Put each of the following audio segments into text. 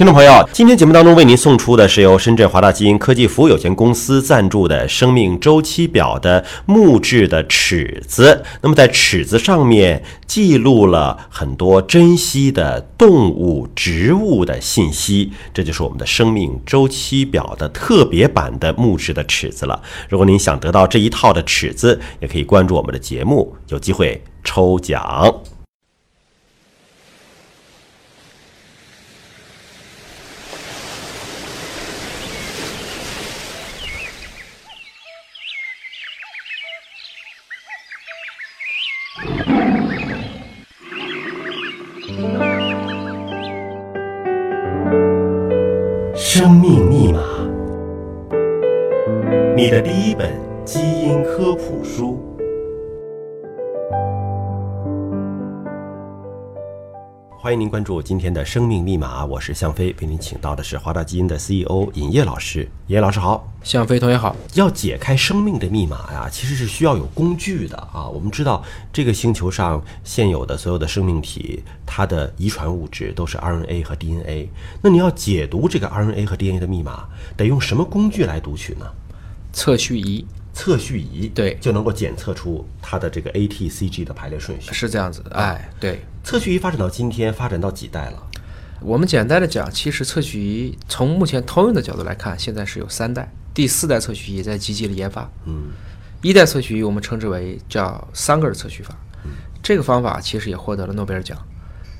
听众朋友，今天节目当中为您送出的是由深圳华大基因科技服务有限公司赞助的生命周期表的木质的尺子。那么在尺子上面记录了很多珍稀的动物、植物的信息，这就是我们的生命周期表的特别版的木质的尺子了。如果您想得到这一套的尺子，也可以关注我们的节目，有机会抽奖。生命密码，你的第一本基因科普书。欢迎您关注今天的生命密码，我是向飞，为您请到的是华大基因的 CEO 尹烨老师。尹烨老师好，向飞同学好。要解开生命的密码呀，其实是需要有工具的啊。我们知道，这个星球上现有的所有的生命体，它的遗传物质都是 RNA 和 DNA。那你要解读这个 RNA 和 DNA 的密码，得用什么工具来读取呢？测序仪。测序仪对就能够检测出它的这个 ATCG 的排列顺序。是这样子的，哎，对。测序仪发展到今天，发展到几代了？我们简单的讲，其实测序仪从目前通用的角度来看，现在是有三代，第四代测序仪在积极的研发。嗯，一代测序仪我们称之为叫桑格尔测序法，这个方法其实也获得了诺贝尔奖。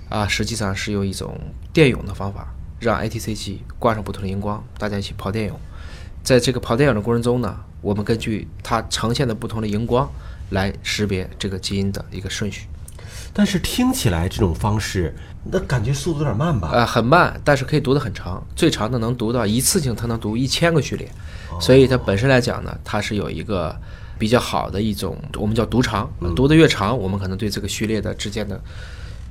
啊，实际上是用一种电泳的方法，让 ATCG 挂上不同的荧光，大家一起跑电泳。在这个跑电泳的过程中呢，我们根据它呈现的不同的荧光来识别这个基因的一个顺序。但是听起来这种方式，那感觉速度有点慢吧？呃，很慢，但是可以读得很长，最长的能读到一次性，它能读一千个序列，所以它本身来讲呢，它是有一个比较好的一种，我们叫读长，读得越长，我们可能对这个序列的之间的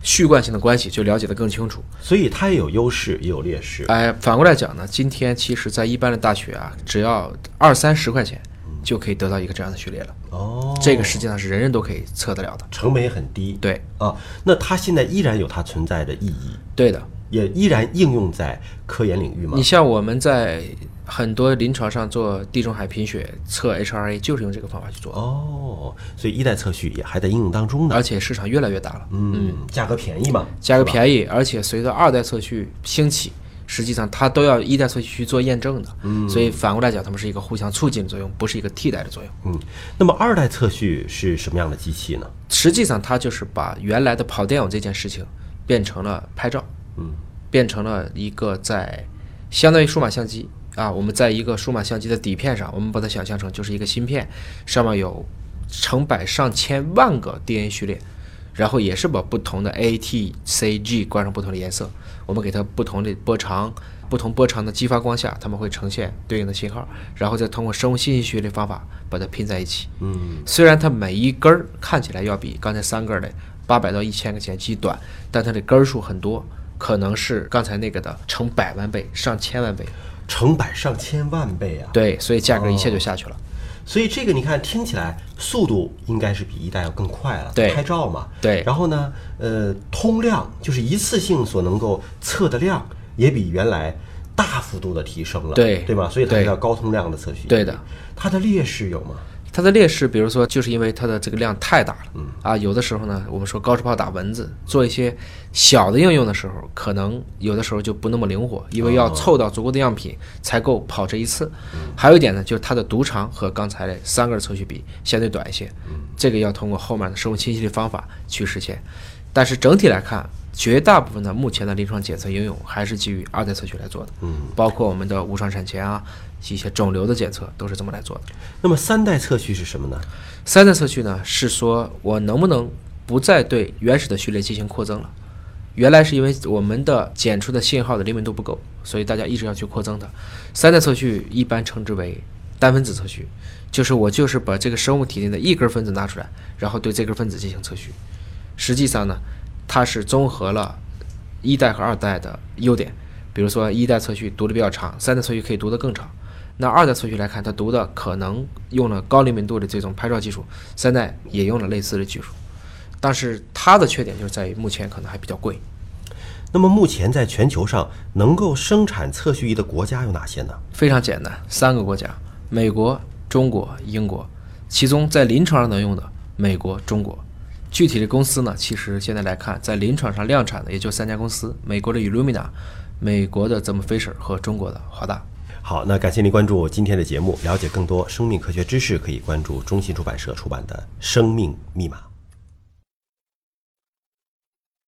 序贯性的关系就了解得更清楚。所以它也有优势，也有劣势。哎，反过来讲呢，今天其实在一般的大学啊，只要二三十块钱就可以得到一个这样的序列了。哦，这个实际上是人人都可以测得了的。成本也很低。对啊，那它现在依然有它存在的意义，对的，也依然应用在科研领域吗你？像我们在很多临床上做地中海贫血测 HRA，就是用这个方法去做的，哦，所以一代测序也还在应用当中呢。而且市场越来越大了。嗯，价格便宜嘛，价格。便宜，而且随着二代测序兴起，实际上它都要一代测序去做验证的，嗯，所以反过来讲，它们是一个互相促进的作用，不是一个替代的作用。嗯，那么二代测序是什么样的机器呢？实际上，它就是把原来的跑电泳这件事情变成了拍照，嗯，变成了一个在相当于数码相机啊，我们在一个数码相机的底片上，我们把它想象成就是一个芯片，上面有成百上千万个 DNA 序列，然后也是把不同的 A、T、C、G 挂上不同的颜色，我们给它不同的波长。不同波长的激发光下，它们会呈现对应的信号，然后再通过生物信息学的方法把它拼在一起。嗯，虽然它每一根儿看起来要比刚才三根儿的八百到一千个碱基短，但它的根儿数很多，可能是刚才那个的成百万倍、上千万倍。成百上千万倍啊！对，所以价格一下就下去了。所以这个你看，听起来速度应该是比一代要更快了。对拍照嘛。对然后呢，呃，通量就是一次性所能够测的量，也比原来大幅度的提升了。对对吧？所以它叫高通量的测序。对的。它的劣势有吗？它的劣势，比如说，就是因为它的这个量太大了，嗯啊，有的时候呢，我们说高射炮打蚊子，做一些小的应用的时候，可能有的时候就不那么灵活，因为要凑到足够的样品才够跑这一次。还有一点呢，就是它的毒长和刚才的三个测序比相对短一些，这个要通过后面的生物清晰的方法去实现。但是整体来看，绝大部分的目前的临床检测应用还是基于二代测序来做的，嗯，包括我们的无创产前啊，一些肿瘤的检测都是这么来做的。那么三代测序是什么呢？三代测序呢，是说我能不能不再对原始的序列进行扩增了？原来是因为我们的检出的信号的灵敏度不够，所以大家一直要去扩增它。三代测序一般称之为单分子测序，就是我就是把这个生物体内的一根分子拿出来，然后对这根分子进行测序。实际上呢，它是综合了一代和二代的优点，比如说一代测序读的比较长，三代测序可以读得更长。那二代测序来看，它读的可能用了高灵敏度的这种拍照技术，三代也用了类似的技术，但是它的缺点就是在于目前可能还比较贵。那么目前在全球上能够生产测序仪的国家有哪些呢？非常简单，三个国家：美国、中国、英国。其中在临床上能用的，美国、中国。具体的公司呢，其实现在来看，在临床上量产的也就三家公司：美国的 Illumina、美国的 Thermo Fisher 和中国的华大。好，那感谢您关注今天的节目，了解更多生命科学知识，可以关注中信出版社出版的《生命密码》。